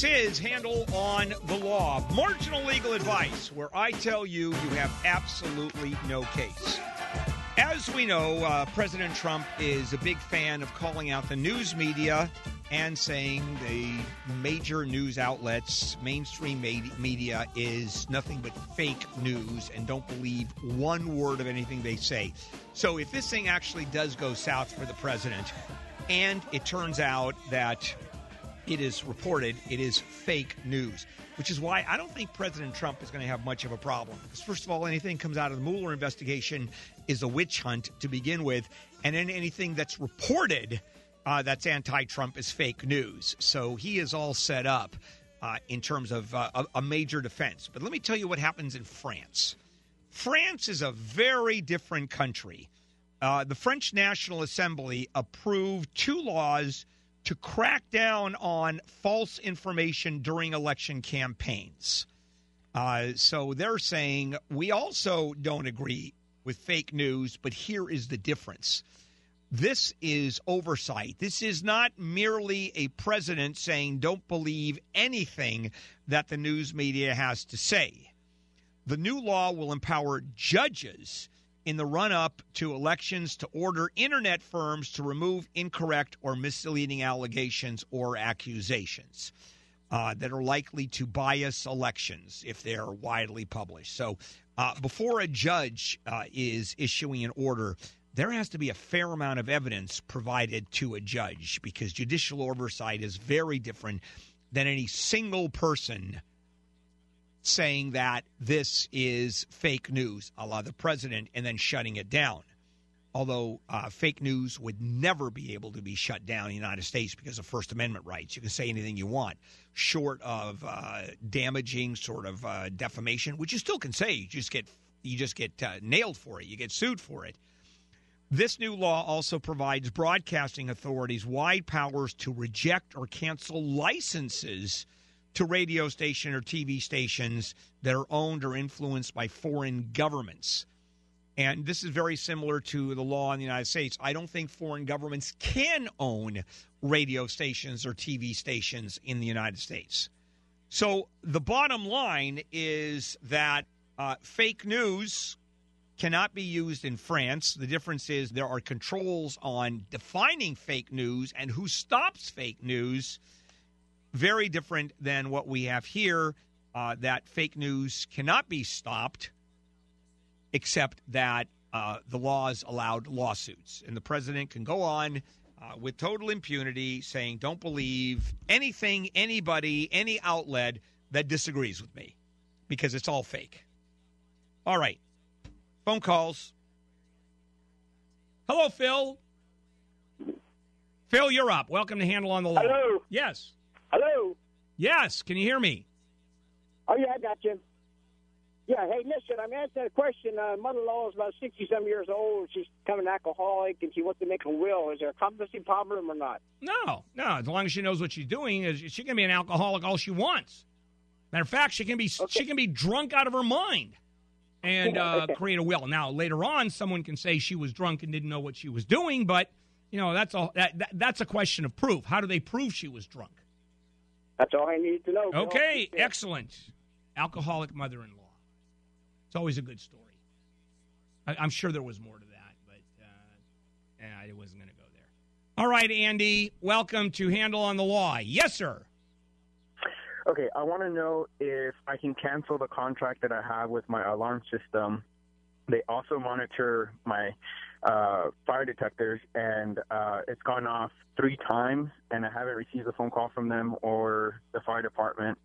This is Handel on the Law, marginal legal advice, where I tell you you have absolutely no case. As we know, uh, President Trump is a big fan of calling out the news media and saying the major news outlets, mainstream media, is nothing but fake news and don't believe one word of anything they say. So if this thing actually does go south for the president, and it turns out that it is reported it is fake news, which is why I don't think President Trump is going to have much of a problem. Because, first of all, anything comes out of the Mueller investigation is a witch hunt to begin with, and then anything that's reported uh, that's anti Trump is fake news. So he is all set up uh, in terms of uh, a, a major defense. But let me tell you what happens in France. France is a very different country. Uh, the French National Assembly approved two laws to crack down on false information during election campaigns. Uh, so they're saying we also don't agree with fake news, but here is the difference. This is oversight. This is not merely a president saying, don't believe anything that the news media has to say. The new law will empower judges in the run up to elections to order internet firms to remove incorrect or misleading allegations or accusations uh, that are likely to bias elections if they're widely published. So, uh, before a judge uh, is issuing an order, there has to be a fair amount of evidence provided to a judge because judicial oversight is very different than any single person saying that this is fake news, a la the president, and then shutting it down. Although uh, fake news would never be able to be shut down in the United States because of First Amendment rights. You can say anything you want, short of uh, damaging sort of uh, defamation, which you still can say. You just get you just get uh, nailed for it. You get sued for it. This new law also provides broadcasting authorities wide powers to reject or cancel licenses to radio station or TV stations that are owned or influenced by foreign governments. And this is very similar to the law in the United States. I don't think foreign governments can own radio stations or TV stations in the United States. So the bottom line is that uh, fake news cannot be used in France. The difference is there are controls on defining fake news and who stops fake news very different than what we have here. Uh, that fake news cannot be stopped, except that uh, the laws allowed lawsuits, and the president can go on uh, with total impunity, saying, "Don't believe anything, anybody, any outlet that disagrees with me, because it's all fake." All right, phone calls. Hello, Phil. Phil, you're up. Welcome to Handel on the Law. Hello. Yes. Hello. Yes. Can you hear me? Oh yeah, I got you. Yeah. Hey, listen. I'm asking a question. Uh, mother-in-law is about 60-some years old. She's becoming an alcoholic, and she wants to make a will. Is there a competency problem or not? No, no. As long as she knows what she's doing, is she can be an alcoholic all she wants. Matter of fact, she can be okay. she can be drunk out of her mind and uh, okay. create a will. Now, later on, someone can say she was drunk and didn't know what she was doing, but you know that's a that, that, that's a question of proof. How do they prove she was drunk? That's all I need to know. Okay, excellent. Alcoholic mother in law. It's always a good story. I, am sure there was more to that, but uh, I wasn't going to go there. All right, Andy, welcome to Handel on the Law. Yes, sir. Okay, I want to know if I can cancel the contract that I have with my alarm system. They also monitor my uh, fire detectors, and uh, it's gone off three times, and I haven't received a phone call from them or the fire department.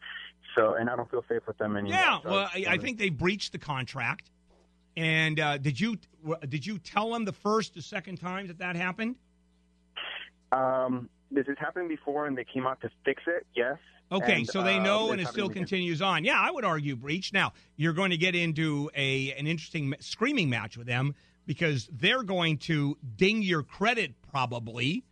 So, and I don't feel safe with them anymore. Yeah, so, well, I, I think they breached the contract. And uh, did you did you tell them the first, the second time that that happened? Um, this has happened before, and they came out to fix it. Yes. Okay, and, so they uh, know, uh, and it still again. continues on. Yeah, I would argue breach. Now you're going to get into a an interesting screaming match with them because they're going to ding your credit probably,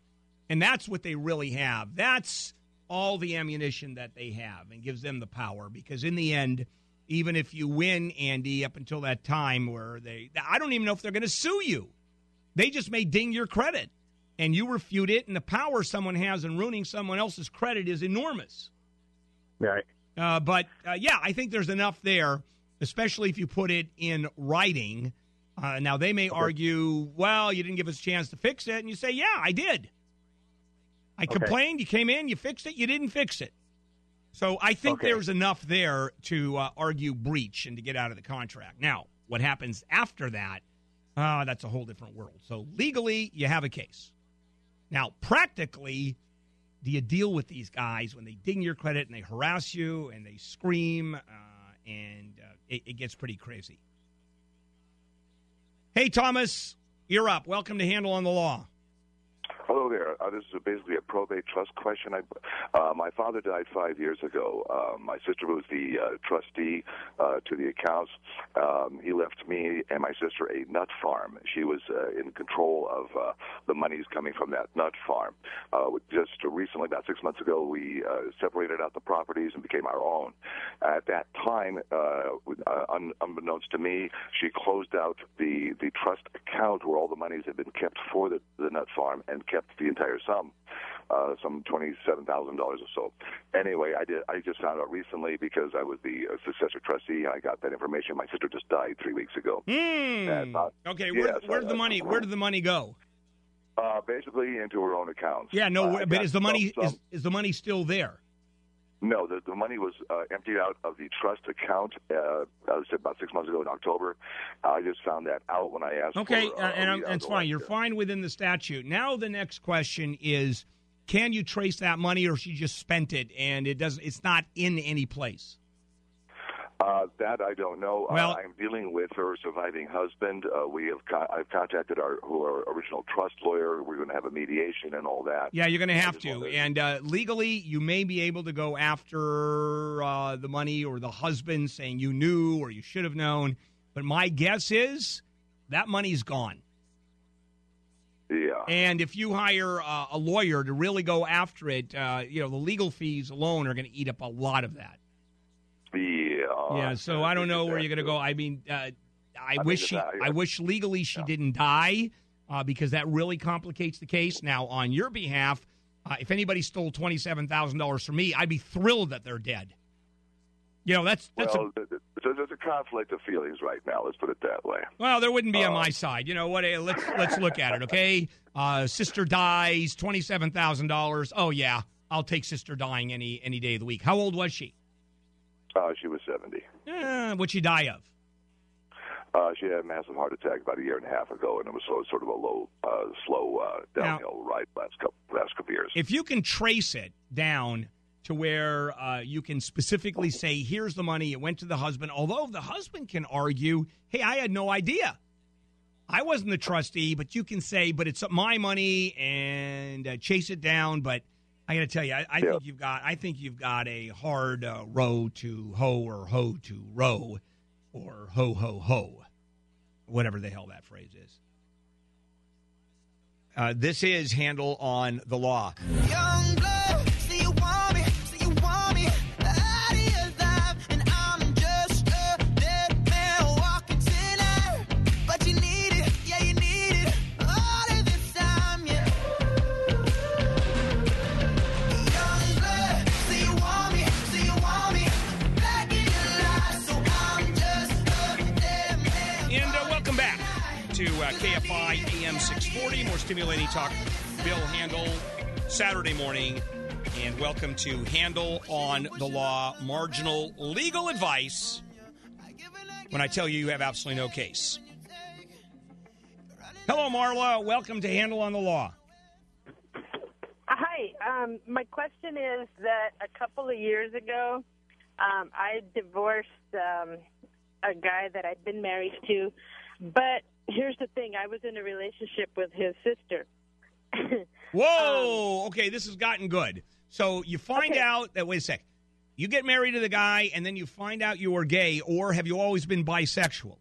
and that's what they really have. That's all the ammunition that they have and gives them the power because in the end even if you win Andy up until that time where they I don't even know if they're going to sue you. They just may ding your credit and you refute it and the power someone has in ruining someone else's credit is enormous. Right. Uh, but uh, yeah, I think there's enough there, especially if you put it in writing. Uh, now they may argue, well, you didn't give us a chance to fix it, and you say, yeah, I did. I Okay. complained. You came in, you fixed it. You didn't fix it. So I think Okay. there's enough there to uh, argue breach and to get out of the contract. Now, what happens after that? Uh, that's a whole different world. So legally, you have a case. Now, practically, do you deal with these guys when they ding your credit and they harass you and they scream uh, and uh, it, it gets pretty crazy? Hey, Thomas, you're up. Welcome to Handel on the Law. Hello Uh, this is basically a probate trust question. I, uh, my father died five years ago. Uh, my sister was the uh, trustee uh, to the accounts. Um, he left me and my sister a nut farm. She was uh, in control of uh, the monies coming from that nut farm. Uh, just recently, about six months ago, we uh, separated out the properties and became our own. At that time, uh, uh, un- unbeknownst to me, she closed out the, the trust account where all the monies had been kept for the, the nut farm and kept the entire sum, uh, some twenty-seven thousand dollars or so. Anyway, I did. I just found out recently because I was the uh, successor trustee. I got that information. My sister just died three weeks ago. Hmm. That's not- Okay, yes, where, where did the uh, money? Where did the money go? Uh, basically into her own accounts. Yeah, no, Uh, but is the money some- is, is the money still there? No, the, the money was uh, emptied out of the trust account. Uh, I said about six months ago in October. I just found that out when I asked. Okay, for, uh, uh, and, it's fine. You're fine within the statute. Now the next question is, can you trace that money, or she just spent it and it doesn't? It's not in any place. Uh, that I don't know. Well- uh, I'm dealing with her surviving husband. Uh, we have con- I've contacted our who our original trust lawyer. We're going to have a mediation and all that. Yeah, you're going to have to. And uh, legally, you may be able to go after uh, the money or the husband, saying you knew or you should have known. But my guess is that money's gone. Yeah. And if you hire uh, a lawyer to really go after it, uh, you know the legal fees alone are going to eat up a lot of that. Yeah. yeah, so I don't know where you're going to go. I mean, uh, I, wish she, I wish legally she didn't die uh, because that really complicates the case. Now, on your behalf, uh, if anybody stole twenty seven thousand dollars from me, I'd be thrilled that they're dead. You know, that's that's Well, a, th- th- so there's a conflict of feelings right now. Let's put it that way. well, there wouldn't be on Uh, my side. You know what? Let's let's look at it. Okay, uh, sister dies, twenty seven thousand dollars. Oh yeah, I'll take sister dying any any day of the week. How old was she? Uh, she was 70. Eh, what'd she die of? Uh, she had a massive heart attack about a year and a half ago, and it was sort sort of a low, uh, slow uh, Now- downhill ride last couple last couple years. if you can trace it down to where uh, you can specifically say, here's the money, it went to the husband, although the husband can argue, hey, I had no idea. I wasn't the trustee, but you can say, but it's my money and uh, chase it down. But I got to tell you, I, I Yeah. think you've got, I think you've got a hard uh, row to hoe or hoe to row, or ho ho ho, whatever the hell that phrase is. Uh, this is Handel on the law. KFI AM 640. More stimulating talk. Bill Handel, Saturday morning. And welcome to Handel on the Law, marginal legal advice when I tell you you have absolutely no case. Hello, Marla. Welcome to Handel on the Law. Hi. Um, my question is that a couple of years ago, um, I divorced um, a guy that I'd been married to. But here's the thing I was in a relationship with his sister. Whoa. okay, this has gotten good. So you find Okay. out that, wait a sec, you get married to the guy and then you find out you are gay, or have you always been bisexual?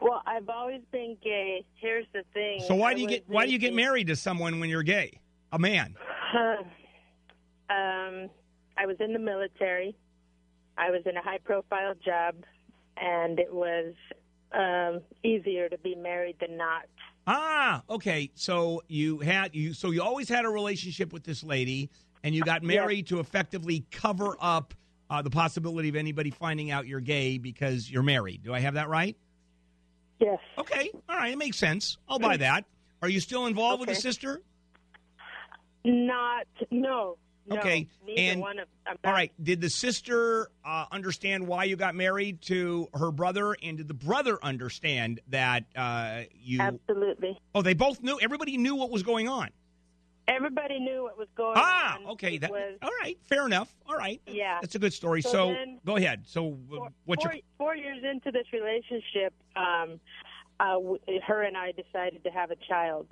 well, I've always been gay. Here's the thing. So why I do you get why do you get married to someone when you're gay? A man. um, I was in the military. I was in a high profile job, and it was um, easier to be married than not. Ah, okay. So you had you so you always had a relationship with this lady and you got married to effectively cover up uh, the possibility of anybody finding out you're gay because you're married. Do I have that right? Yes. Okay, all right, it makes sense. I'll buy that. Are you still involved with the sister? Not no. No. Okay, Neither and- one of. All right. Did the sister uh, understand why you got married to her brother, and did the brother understand that uh, you? Absolutely. Oh, they both knew. Everybody knew what was going on. Everybody knew what was going Ah, on. Ah, okay. It That, was all right. Fair enough. All right. Yeah. That's a good story. So, So then- go ahead. So, uh, four, what's four, your? four years into this relationship, um, uh, her and I decided to have a child.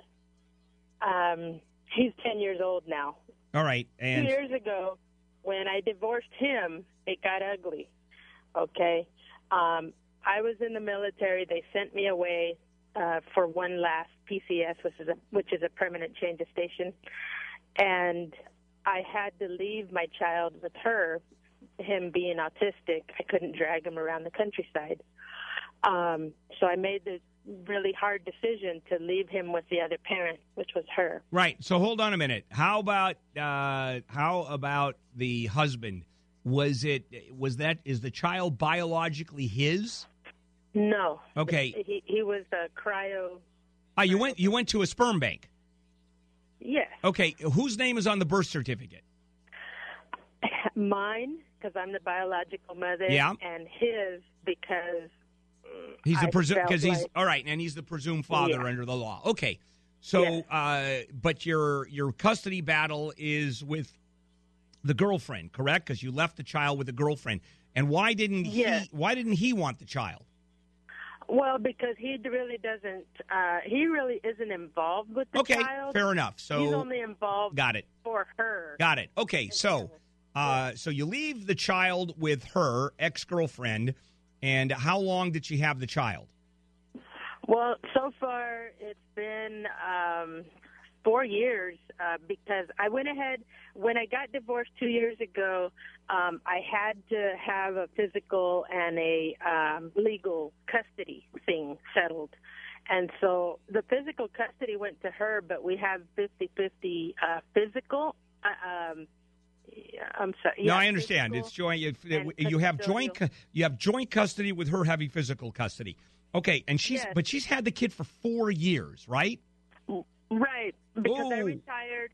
Um, he's ten years old now. All right. Two years ago, when I divorced him, it got ugly. Okay, um, I was in the military. They sent me away uh, for one last PCS, which is a which is a permanent change of station, and I had to leave my child with her. Him being autistic, I couldn't drag him around the countryside. Um, so I made the really hard decision to leave him with the other parent, which was her. right. So, hold on a minute. How about uh, how about the husband? Was it was that is the child biologically his? No. Okay. He he was a cryo. Ah, you went you went to a sperm bank. Yes, Okay. Whose name is on the birth certificate? mine because I'm the biological mother. Yeah. And his because He's the presumed because he's like- all right, and he's the presumed father Yeah. under the law. Okay, so Yes. uh, but your your custody battle is with the girlfriend, correct? Because you left the child with the girlfriend, and why didn't Yes. he? Why didn't he want the child? well because he really doesn't. Uh, he really isn't involved with the Okay, child. fair enough. So He's only involved got it, for her. got it. Okay, so uh, so you leave the child with her ex girlfriend, and how long did she have the child? Well, so far it's been um, four years uh, because I went ahead when I got divorced two years ago. Um, I had to have a physical and a um, legal custody thing settled. And so the physical custody went to her, but we have 50-50 uh, physical. Uh, um, I'm sorry. no, I understand. It's joint. You, have joint. You have joint custody with her having physical custody. Okay, and she's Yes. but she's had the kid for four years, right? Right, because I retired.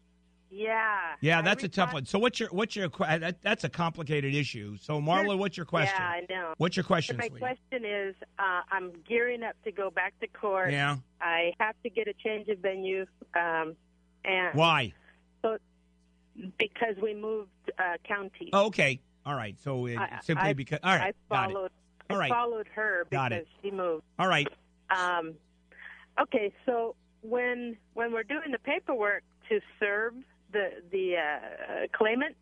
Yeah. Yeah, that's a tough one. So what's your what's your that, that's a complicated issue. So Marla, what's your question? Yeah, I know. What's your question, my sweetie? question is, uh, I'm gearing up to go back to court. Yeah. I have to get a change of venue, um, and Why? Because we moved uh, counties. Oh, okay. All right. So it, I- simply I- because. All right. I got it. followed. All I followed her because she moved. All right. Um, okay, so when when we're doing the paperwork to serve the the uh, claimant,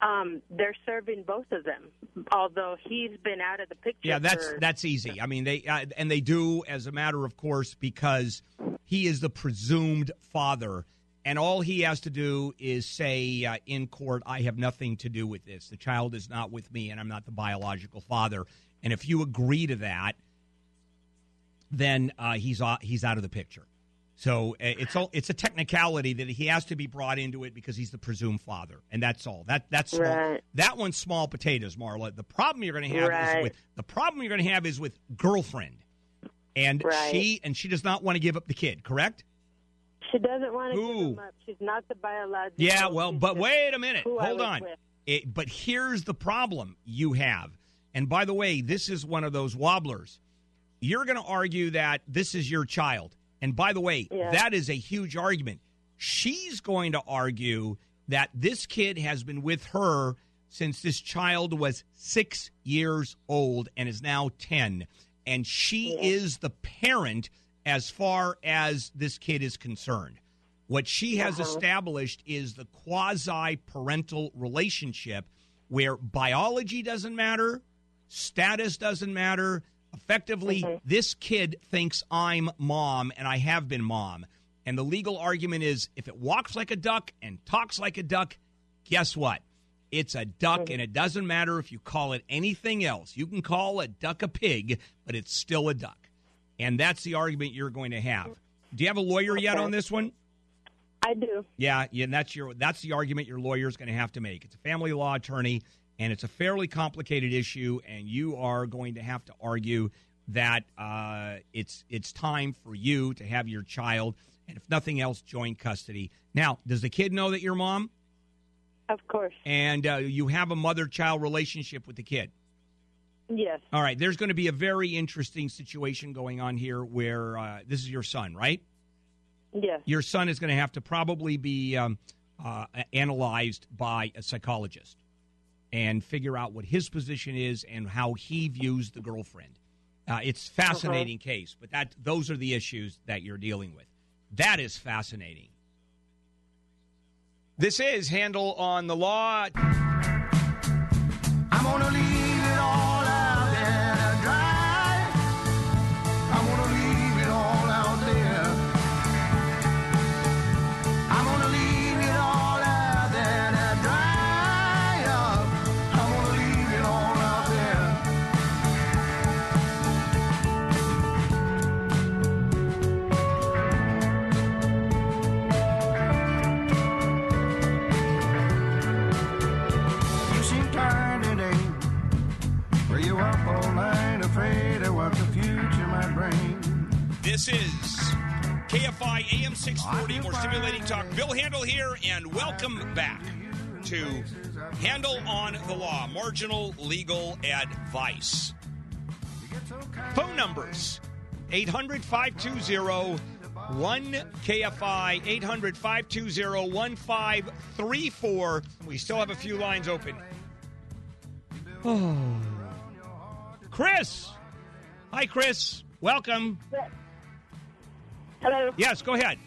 um, they're serving both of them. Although he's been out of the picture. Yeah, that's for, that's easy. I mean, they uh, and they do as a matter of course because he is the presumed father, and all he has to do is say uh, in court, "I have nothing to do with this. The child is not with me, and I'm not the biological father." And if you agree to that, then uh, he's out, he's out of the picture. So uh, it's all it's a technicality that he has to be brought into it because he's the presumed father, and that's all. That that's small. Right. That one's small potatoes, Marla. The problem you're going to have is Right. with the problem you're going to have is with girlfriend, and Right. she and she does not want to give up the kid. Correct? She doesn't want to give him up. She's not the biological. Yeah. Well, she's but wait a minute. Hold on. It, but here's the problem you have. And by the way, this is one of those wobblers. You're going to argue that this is your child. And by the way, Yeah. that is a huge argument. She's going to argue that this kid has been with her since this child was six years old and is now 10. And she Yeah. is the parent as far as this kid is concerned. What she has Uh-huh. established is the quasi parental relationship where biology doesn't matter, status doesn't matter. Effectively, this kid thinks I'm mom and I have been mom. And the legal argument is if it walks like a duck and talks like a duck, guess what? It's a duck, and it doesn't matter if you call it anything else. You can call a duck a pig, but it's still a duck. And that's the argument you're going to have. Do you have a lawyer yet Okay. on this one? I do. Yeah, yeah, and that's your that's the argument your lawyer is going to have to make. It's a family law attorney, and it's a fairly complicated issue, and you are going to have to argue that uh, it's it's time for you to have your child, and if nothing else, joint custody. Now, does the kid know that you're mom, Of course. and uh, you have a mother-child relationship with the kid? Yes. All right, there's going to be a very interesting situation going on here where uh, this is your son, right? Yes. your son is going to have to probably be um, uh, analyzed by a psychologist and figure out what his position is and how he views the girlfriend. Uh, it's fascinating case, but that those are the issues that you're dealing with. That is fascinating. This is Handel on the Law. 640, more stimulating talk. Bill Handel here, and welcome back to Handel on the Law, marginal legal advice. Phone numbers 800 520 1KFI, 800 520 1534. We still have a few lines open. Oh. Chris. Hi, Chris. Welcome. Hello. Yes, go ahead.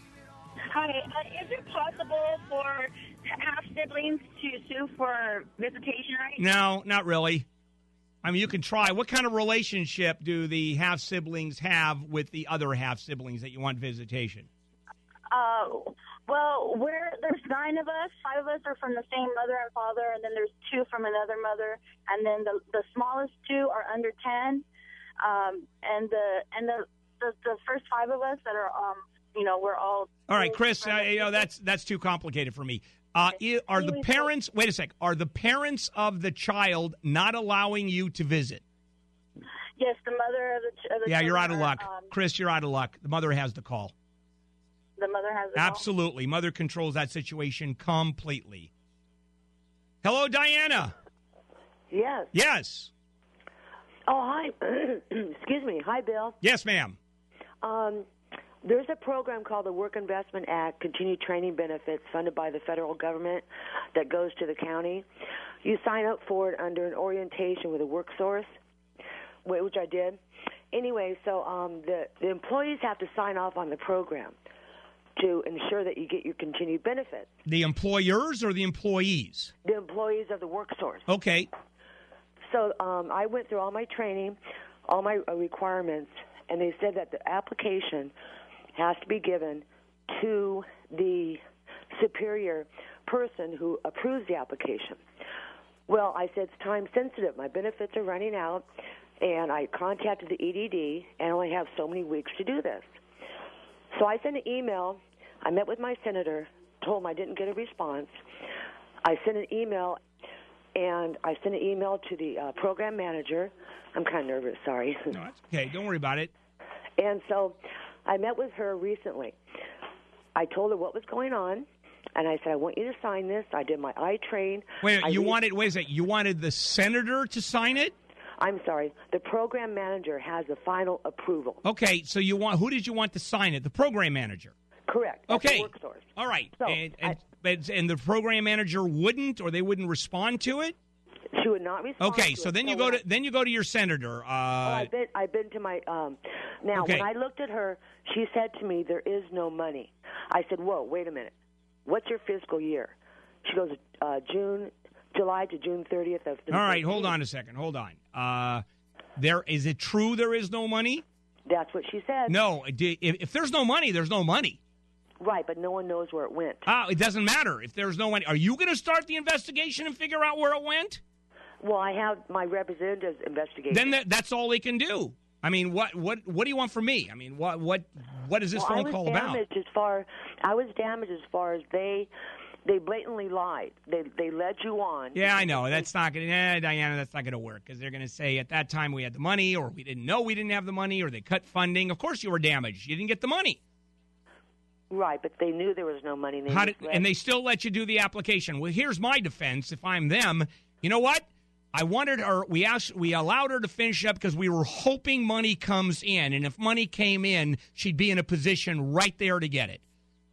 Hi. Uh, is it possible for half siblings to sue for visitation rights? No, not really. I mean, you can try. What kind of relationship do the half siblings have with the other half siblings that you want visitation? Uh, well, we're there's nine of us. Five of us are from the same mother and father, and then there's two from another mother, and then the the smallest two are under ten, um, and the and the, the the first five of us that are um you know we're all All right, Chris. Uh, you know that's that's too complicated for me. Uh, are the parents? Wait a sec. Are the parents of the child not allowing you to visit? yes the mother of the, of the Yeah, you're out of luck, Um, Chris. You're out of luck. The mother has the call. the mother has the Absolutely, mother controls that situation completely. Hello, Diana. Yes. Yes. Oh, hi. Excuse me. Hi, Bill. Yes, ma'am. Um, there's a program called the Work Investment Act, Continued Training Benefits, funded by the federal government, that goes to the county. You sign up for it under an orientation with a work source, which I did. Anyway, so um, the the employees have to sign off on the program to ensure that you get your continued benefits. The employers or the employees? The employees of the work source. Okay. So um, I went through all my training, all my uh, requirements, and they said that the application has to be given to the superior person who approves the application. Well, I said it's time sensitive. My benefits are running out, and I contacted the EDD, and I only have so many weeks to do this. So I sent an email. I met with my senator, told him I didn't get a response. I sent an email, and I sent an email to the uh, program manager. I'm kind of nervous, sorry. No, okay. Don't worry about it. And so I met with her recently. I told her what was going on, and I said, I want you to sign this. I did my I train. Wait, I you wanted wait a second. You wanted the senator to sign it? I'm sorry. The program manager has the final approval. Okay, so you want who did you want to sign it? The program manager. Correct. Okay. All right. So, and, and, but- and the program manager wouldn't or they wouldn't respond to it? She would not respond. Okay, so it. then you So go to then you go to your senator. Oh, Uh, I've been I've been to my um now Okay. when I looked at her, she said to me, There is no money. I said, Whoa, wait a minute. What's your fiscal year? She goes, uh June July to June thirtieth of all right, hold on a second. Hold on. Uh, there is it true there is no money? That's what she said. No. If, if there's no money, there's no money. Right, but no one knows where it went. Ah, it doesn't matter if there's no money. Are you going to start the investigation and figure out where it went? Well, I have my representatives investigating. Then that, that's all they can do. I mean, what what what do you want from me? I mean, what what what is this well, phone call about? damaged as far I was damaged as far as they they blatantly lied. They they led you on. Yeah, I know. That's not going to, eh, Diana, that's not going to work because they're going to say at that time we had the money or we didn't know we didn't have the money or they cut funding. Of course you were damaged. You didn't get the money. Right, but they knew there was no money. They did, and they still let you do the application. Well, here's my defense. If I'm them, you know what? I wanted her. We asked. We allowed her to finish up because we were hoping money comes in, and if money came in, she'd be in a position right there to get it.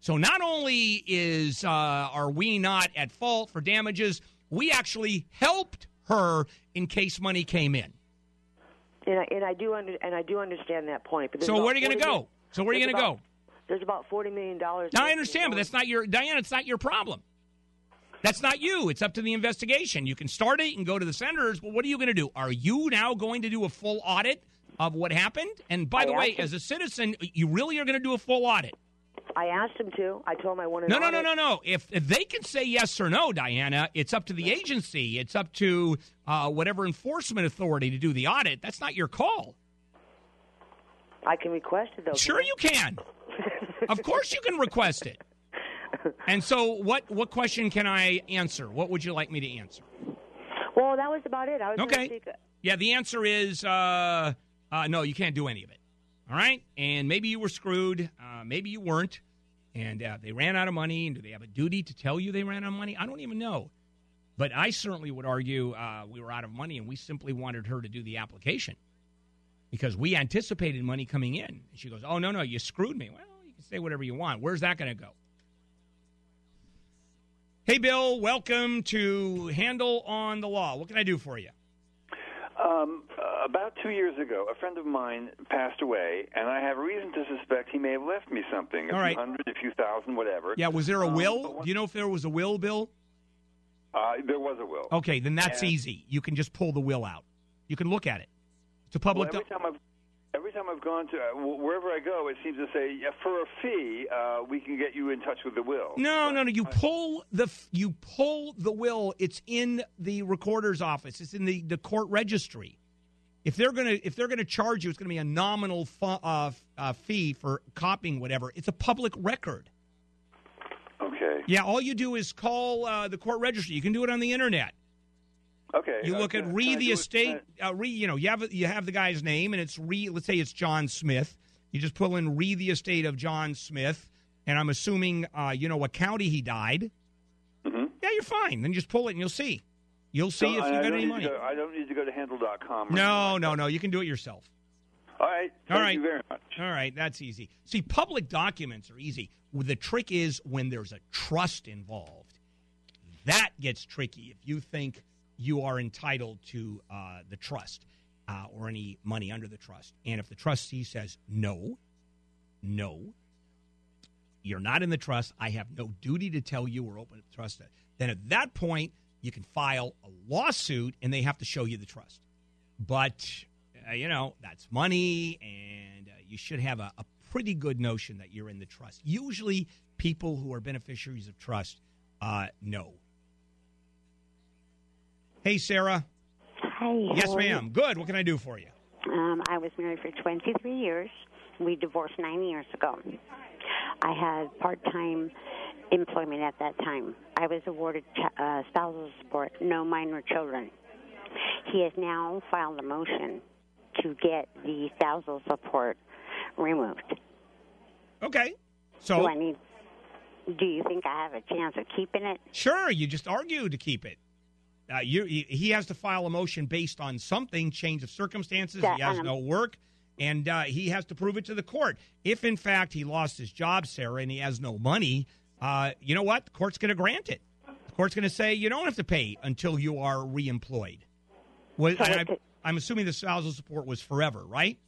So not only is uh, are we not at fault for damages, we actually helped her in case money came in. and I, and I do under, and I do understand that point. But So where are you going to go? So where are you going to go? There's about forty million dollars. Now I understand, but that's not your Diana. It's not your problem. That's not you. It's up to the investigation. You can start it and go to the senators, but what are you going to do? Are you now going to do a full audit of what happened? And by I the way, him- as a citizen, you really are going to do a full audit? I asked him to. I told him I wanted. No, no, no, audit. no, no. If, if they can say yes or no, Diana, it's up to the agency. It's up to uh, whatever enforcement authority to do the audit. That's not your call. I can request it though. Sure, you can. of course, you can request it. And so, what what question can I answer? What would you like me to answer? Well, that was about it. I was Okay. seek Yeah, the answer is uh, uh, no. You can't do any of it. All right, and maybe you were screwed. Uh, maybe you weren't, and uh, they ran out of money. And do they have a duty to tell you they ran out of money? I don't even know. But I certainly would argue uh, we were out of money, and we simply wanted her to do the application because we anticipated money coming in. And she goes, "Oh no, no, you screwed me." Well, you can say whatever you want. Where's that going to go? Hey, Bill, welcome to Handel on the Law. What can I do for you? Um, about two years ago, a friend of mine passed away, and I have reason to suspect he may have left me something—a All right. few hundred, a few thousand, whatever. Yeah, was there a Um, will? Do you know if there was a will, Bill? Uh, there was a will. Okay, then that's And- easy. You can just pull the will out. You can look at it. It's a Well, public. every time I've every time I've gone to uh, wherever I go, it seems to say yeah, for a fee, uh, we can get you in touch with the will. no, no, no. You pull the f- you pull the will. It's in the recorder's office. It's in the, the court registry. If they're gonna if they're gonna charge you, it's gonna be a nominal fu- uh, uh, fee for copying whatever. It's a public record. Okay. Yeah, all you do is call uh, the court registry. You can do it on the internet. Okay. You uh, look can- at re the estate. Uh, re, you know, you have you have the guy's name, and it's re. Let's say it's John Smith. You just pull in re the estate of John Smith, and I'm assuming uh, you know what county he died. Mhm. Yeah, you're fine. Then just pull it, and you'll see. You'll see So if I- you got any money. Go, I don't need to go to handle.com. No, anything no, like no. You can do it yourself. All right. All Thank right. you very much. All right, that's easy. See, public documents are easy. The trick is when there's a trust involved. That gets tricky if you think you are entitled to uh, the trust uh, or any money under the trust. And if the trustee says, no, no, you're not in the trust, I have no duty to tell you or open the trust, then at that point, you can file a lawsuit and they have to show you the trust. But, uh, you know, that's money, and uh, you should have a, a pretty good notion that you're in the trust. Usually, people who are beneficiaries of trust uh, know. Hey, Sarah. Hi. Yes, ma'am. Good. What can I do for you? Um, I was married for 23 years. We divorced nine years ago. I had part-time employment at that time. I was awarded ch- uh, spousal support, no minor children. He has now filed a motion to get the spousal support removed. Okay. Do So, I need? Do you think I have a chance of keeping it? sure, you just argue to keep it. Uh, you, he has to file a motion based on something, change of circumstances. That- he has and no work, and uh, he has to prove it to the court. If, in fact, he lost his job, Sarah, and he has no money, uh, you know what? The court's going to grant it. The court's going to say you don't have to pay until you are reemployed. Was, So and it- I, I'm assuming the spousal support was forever, right?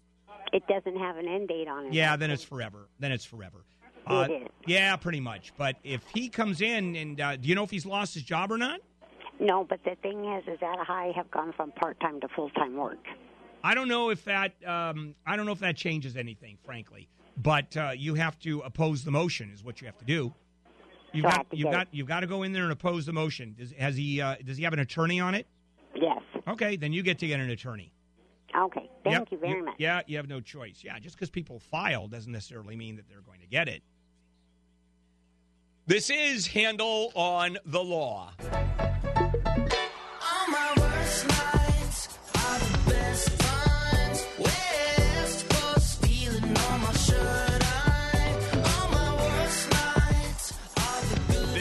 It doesn't have an end date on it. Yeah, then it's forever. Then it's forever. Uh, It. Yeah, pretty much. But if he comes in and uh, do you know if he's lost his job or not? No, but the thing is, is that I have gone from part-time to full-time work. I don't know if that um, I don't know if that changes anything, frankly. But uh, you have to oppose the motion, is what you have to do. You've So got to you've got it. you've got to go in there and oppose the motion. Does, has he uh, does he have an attorney on it? Yes. Okay, then you get to get an attorney. Okay, thank Yep, you very much. Yeah, you have no choice. Yeah, just because people file doesn't necessarily mean that they're going to get it. This is Handel on the Law.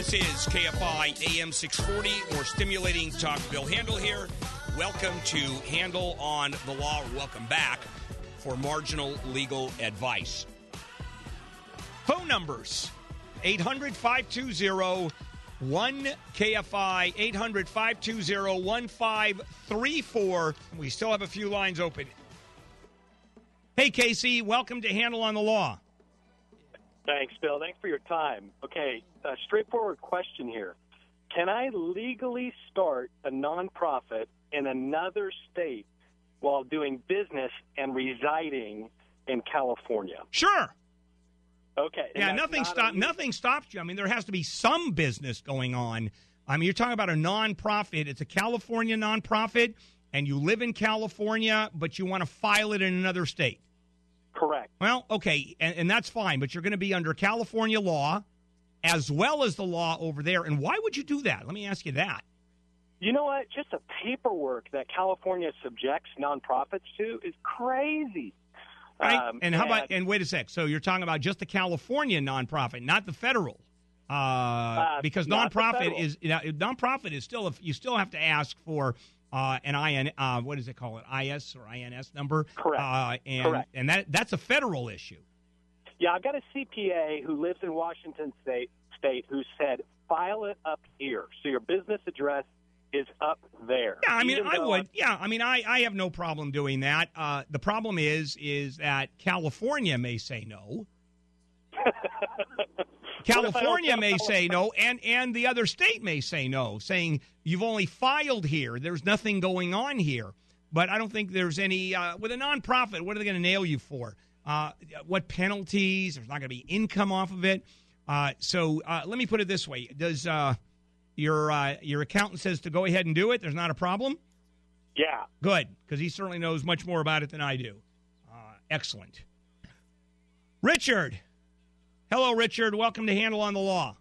This is KFI AM 640 or Stimulating Talk. Bill Handel here. Welcome to Handel on the Law. Welcome back for marginal legal advice. Phone numbers 800 520 1KFI, 800 520 1534. We still have a few lines open. Hey, Casey, welcome to Handel on the Law. Thanks, Bill. Thanks for your time. Okay, a straightforward question here. Can I legally start a nonprofit in another state while doing business and residing in California? Sure. Okay. Yeah, nothing not stop a- nothing stops you. I mean, there has to be some business going on. I mean, you're talking about a nonprofit. It's a California nonprofit, and you live in California, but you want to file it in another state. Correct. Well, okay, and, and that's fine, but you're going to be under California law as well as the law over there. And why would you do that? Let me ask you that. You know what? Just the paperwork that California subjects nonprofits to is crazy. Right? Um, and how about and wait a sec. So you're talking about just the California nonprofit, not the federal, uh, because nonprofit is you know, nonprofit is still you still have to ask for uh, an IN uh, what does it call it IS or INS number? Correct. Uh, and Correct. and that that's a federal issue. Yeah, I've got a CPA who lives in Washington State, State who said, file it up here. So your business address is up there. Yeah, I mean, I would. Yeah, I mean, I, I have no problem doing that. Uh, the problem is, is that California may say no. California may say no, and and the other state may say no, saying you've only filed here. There's nothing going on here. But I don't think there's any uh, with a nonprofit. What are they going to nail you for? Uh, what penalties? There's not going to be income off of it. Uh, so uh, let me put it this way: Does uh, your uh, your accountant says to go ahead and do it? There's not a problem. Yeah. Good, because he certainly knows much more about it than I do. Uh, excellent. Richard. Hello, Richard. Welcome to Handel on the Law.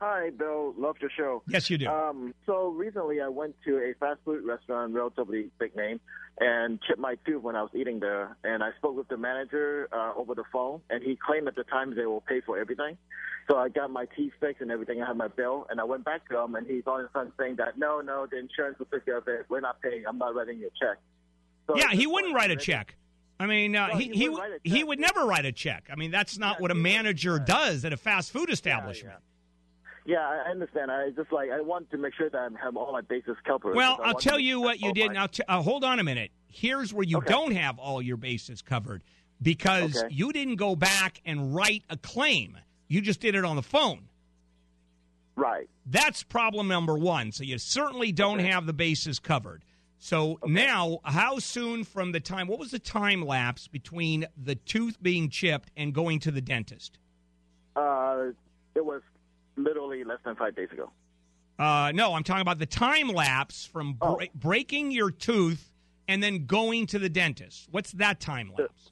Hi, Bill. Love your show. Yes, you do. Um, so recently, I went to a fast food restaurant, relatively big name, and chipped my tooth when I was eating there. And I spoke with the manager uh, over the phone, and he claimed at the time they will pay for everything. So I got my teeth fixed and everything. I had my bill, and I went back to him, and he's on his phone saying that no, no, the insurance will take care of it. We're not paying. I'm not writing you a check. So yeah, he wouldn't write a check. I mean, uh, No, he he would- he would never write a check. I mean, that's not what a manager does at a fast food establishment. Yeah, I understand. I just like I want to make sure that I have all my bases covered. Well, I'll tell you what you did. my- Now, t- uh, hold on a minute. Here's where you don't have all your bases covered because Okay. you didn't go back and write a claim. You just did it on the phone. Right. That's problem number one. So you certainly don't have the bases covered. So now, how soon from the time? What was the time lapse between the tooth being chipped and going to the dentist? Uh, it was literally less than five days ago. Uh, no, I'm talking about the time lapse from Oh. breaking your tooth and then going to the dentist. What's that time lapse?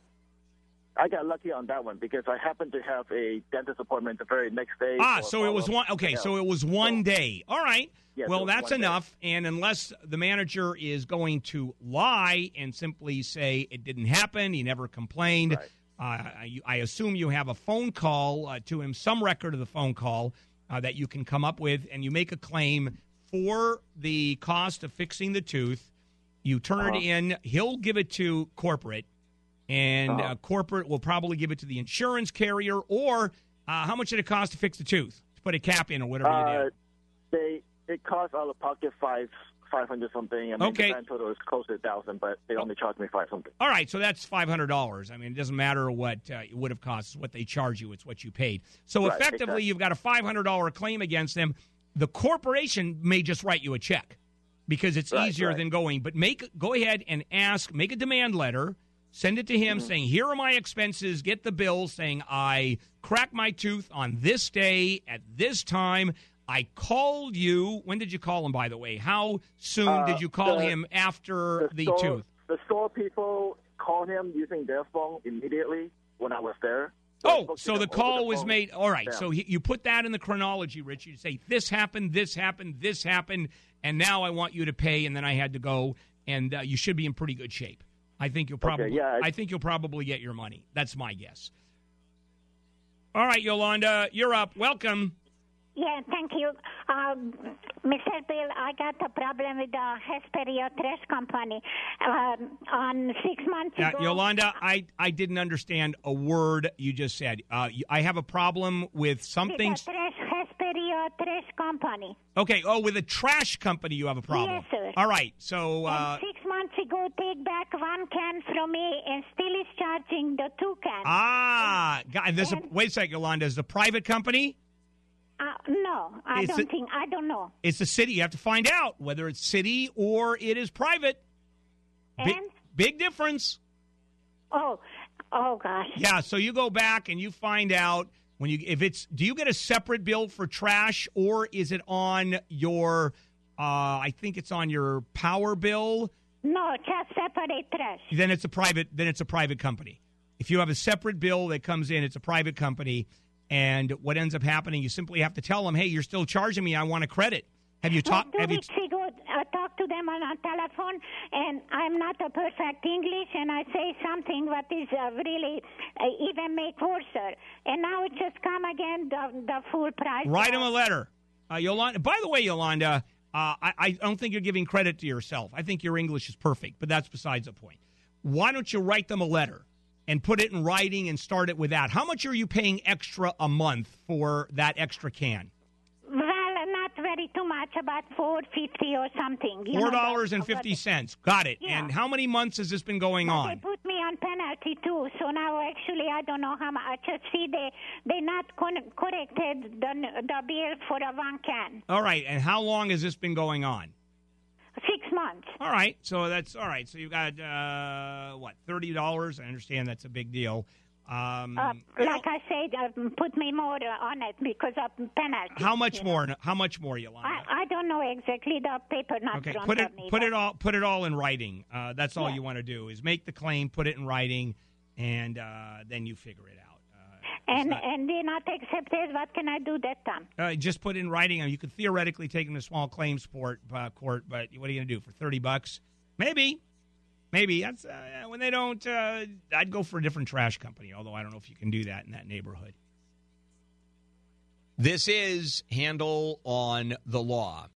I got lucky on that one because I happened to have a dentist appointment the very next day. Ah, so it was one. Okay, so it was one day. All right. Yes, well, that's one day. enough. And unless the manager is going to lie and simply say it didn't happen, he never complained. Uh, I, I assume you have a phone call uh, to him, some record of the phone call uh, that you can come up with, and you make a claim for the cost of fixing the tooth. You turn Uh-huh. it in. He'll give it to corporate, and Uh-huh. uh, corporate will probably give it to the insurance carrier. Or uh, how much did it cost to fix the tooth? To put a cap in or whatever you Uh, did. they it cost out of pocket five five hundred something. I mean, Okay. the total is close to a thousand, but they only charged me five something. All right, so that's five hundred dollars. I mean, it doesn't matter what uh, it would have cost; it's what they charge you. It's what you paid. So Right, effectively, exactly. you've got a five hundred dollar claim against them. The corporation may just write you a check because it's Right, easier right. than going. But make go ahead and ask, make a demand letter, send it to him Mm-hmm. saying, "Here are my expenses." Get the bill saying, "I cracked my tooth on this day at this time." I called you. When did you call him, by the way? How soon Uh, did you call the- him after the, store, tooth? The store people call him using their phone immediately when I was there. Oh, so the call was phone. made. All right. Yeah. So he, you put that in the chronology, Rich. You say, this happened, this happened, this happened, and now I want you to pay, and then I had to go, and uh, you should be in pretty good shape. I think you'll probably. yeah, I- I think you'll probably get your money. That's my guess. All right, Yolanda, you're up. Welcome. Yeah, thank you. Um, Mr. Bill, I got a problem with the Hesperia Trash Company. Um, on six months Uh, ago, Yolanda, I, I didn't understand a word you just said. Uh, I have a problem with with something. the trash, Hesperia Trash Company. Okay. Oh, with a trash company, you have a problem. Yes, sir. All right. So. Uh, and six months ago, take back one can from me and still is charging the two cans. Ah, God, there's a, wait a second, Yolanda. Is the private company? Uh, no, I Is don't it- think. I don't know. It's the city. You have to find out whether it's city or it is private. Big, And big difference. oh, oh gosh. Yeah. So you go back and you find out when you if it's do you get a separate bill for trash or is it on your? Uh, I think it's on your power bill. No, just separate trash. Then it's a private. Then it's a private company. If you have a separate bill that comes in, it's a private company. And what ends up happening, you simply have to tell them, "Hey, you're still charging me. I want a credit." Have you talked? Two Have you? weeks ago, I talked to them on a telephone, and I'm not a perfect English, and I say something what is uh, really uh, even make worse. And now it just come again the, the full price. Write him a letter. Uh, Yolanda. By the way, Yolanda, uh, I, I don't think you're giving credit to yourself. I think your English is perfect, but that's besides the point. Why don't you write them a letter and put it in writing and start it with that? How much are you paying extra a month for that extra can? Well, not very too much, about four fifty or something. Four dollars fifty. Got it. Yeah. And how many months has this been going But on? They put me on penalty too, so now actually I don't know how much. I just see they they not con- corrected the the bill for a one can. All right. And how long has this been going on? Six months. All right. So that's all right. So you've got uh, what thirty dollars. I understand that's a big deal. Um, Uh, like I said, uh, put me more uh, on it because of penalty. how much you know. more? How much more, Yolanda? I, I don't know exactly the paper not Okay, put it me. put but- it all put it all in writing. Uh, that's all Yeah. you want to do is make the claim, put it in writing, and uh, then you figure it out. And and they not accepted. What can I do that time? Uh, just put it in writing. You could theoretically take them to small claims court, uh, court, but what are you going to do for thirty bucks? Maybe, maybe that's uh, when they don't. Uh, I'd go for a different trash company. Although I don't know if you can do that in that neighborhood. This is Handel on the Law.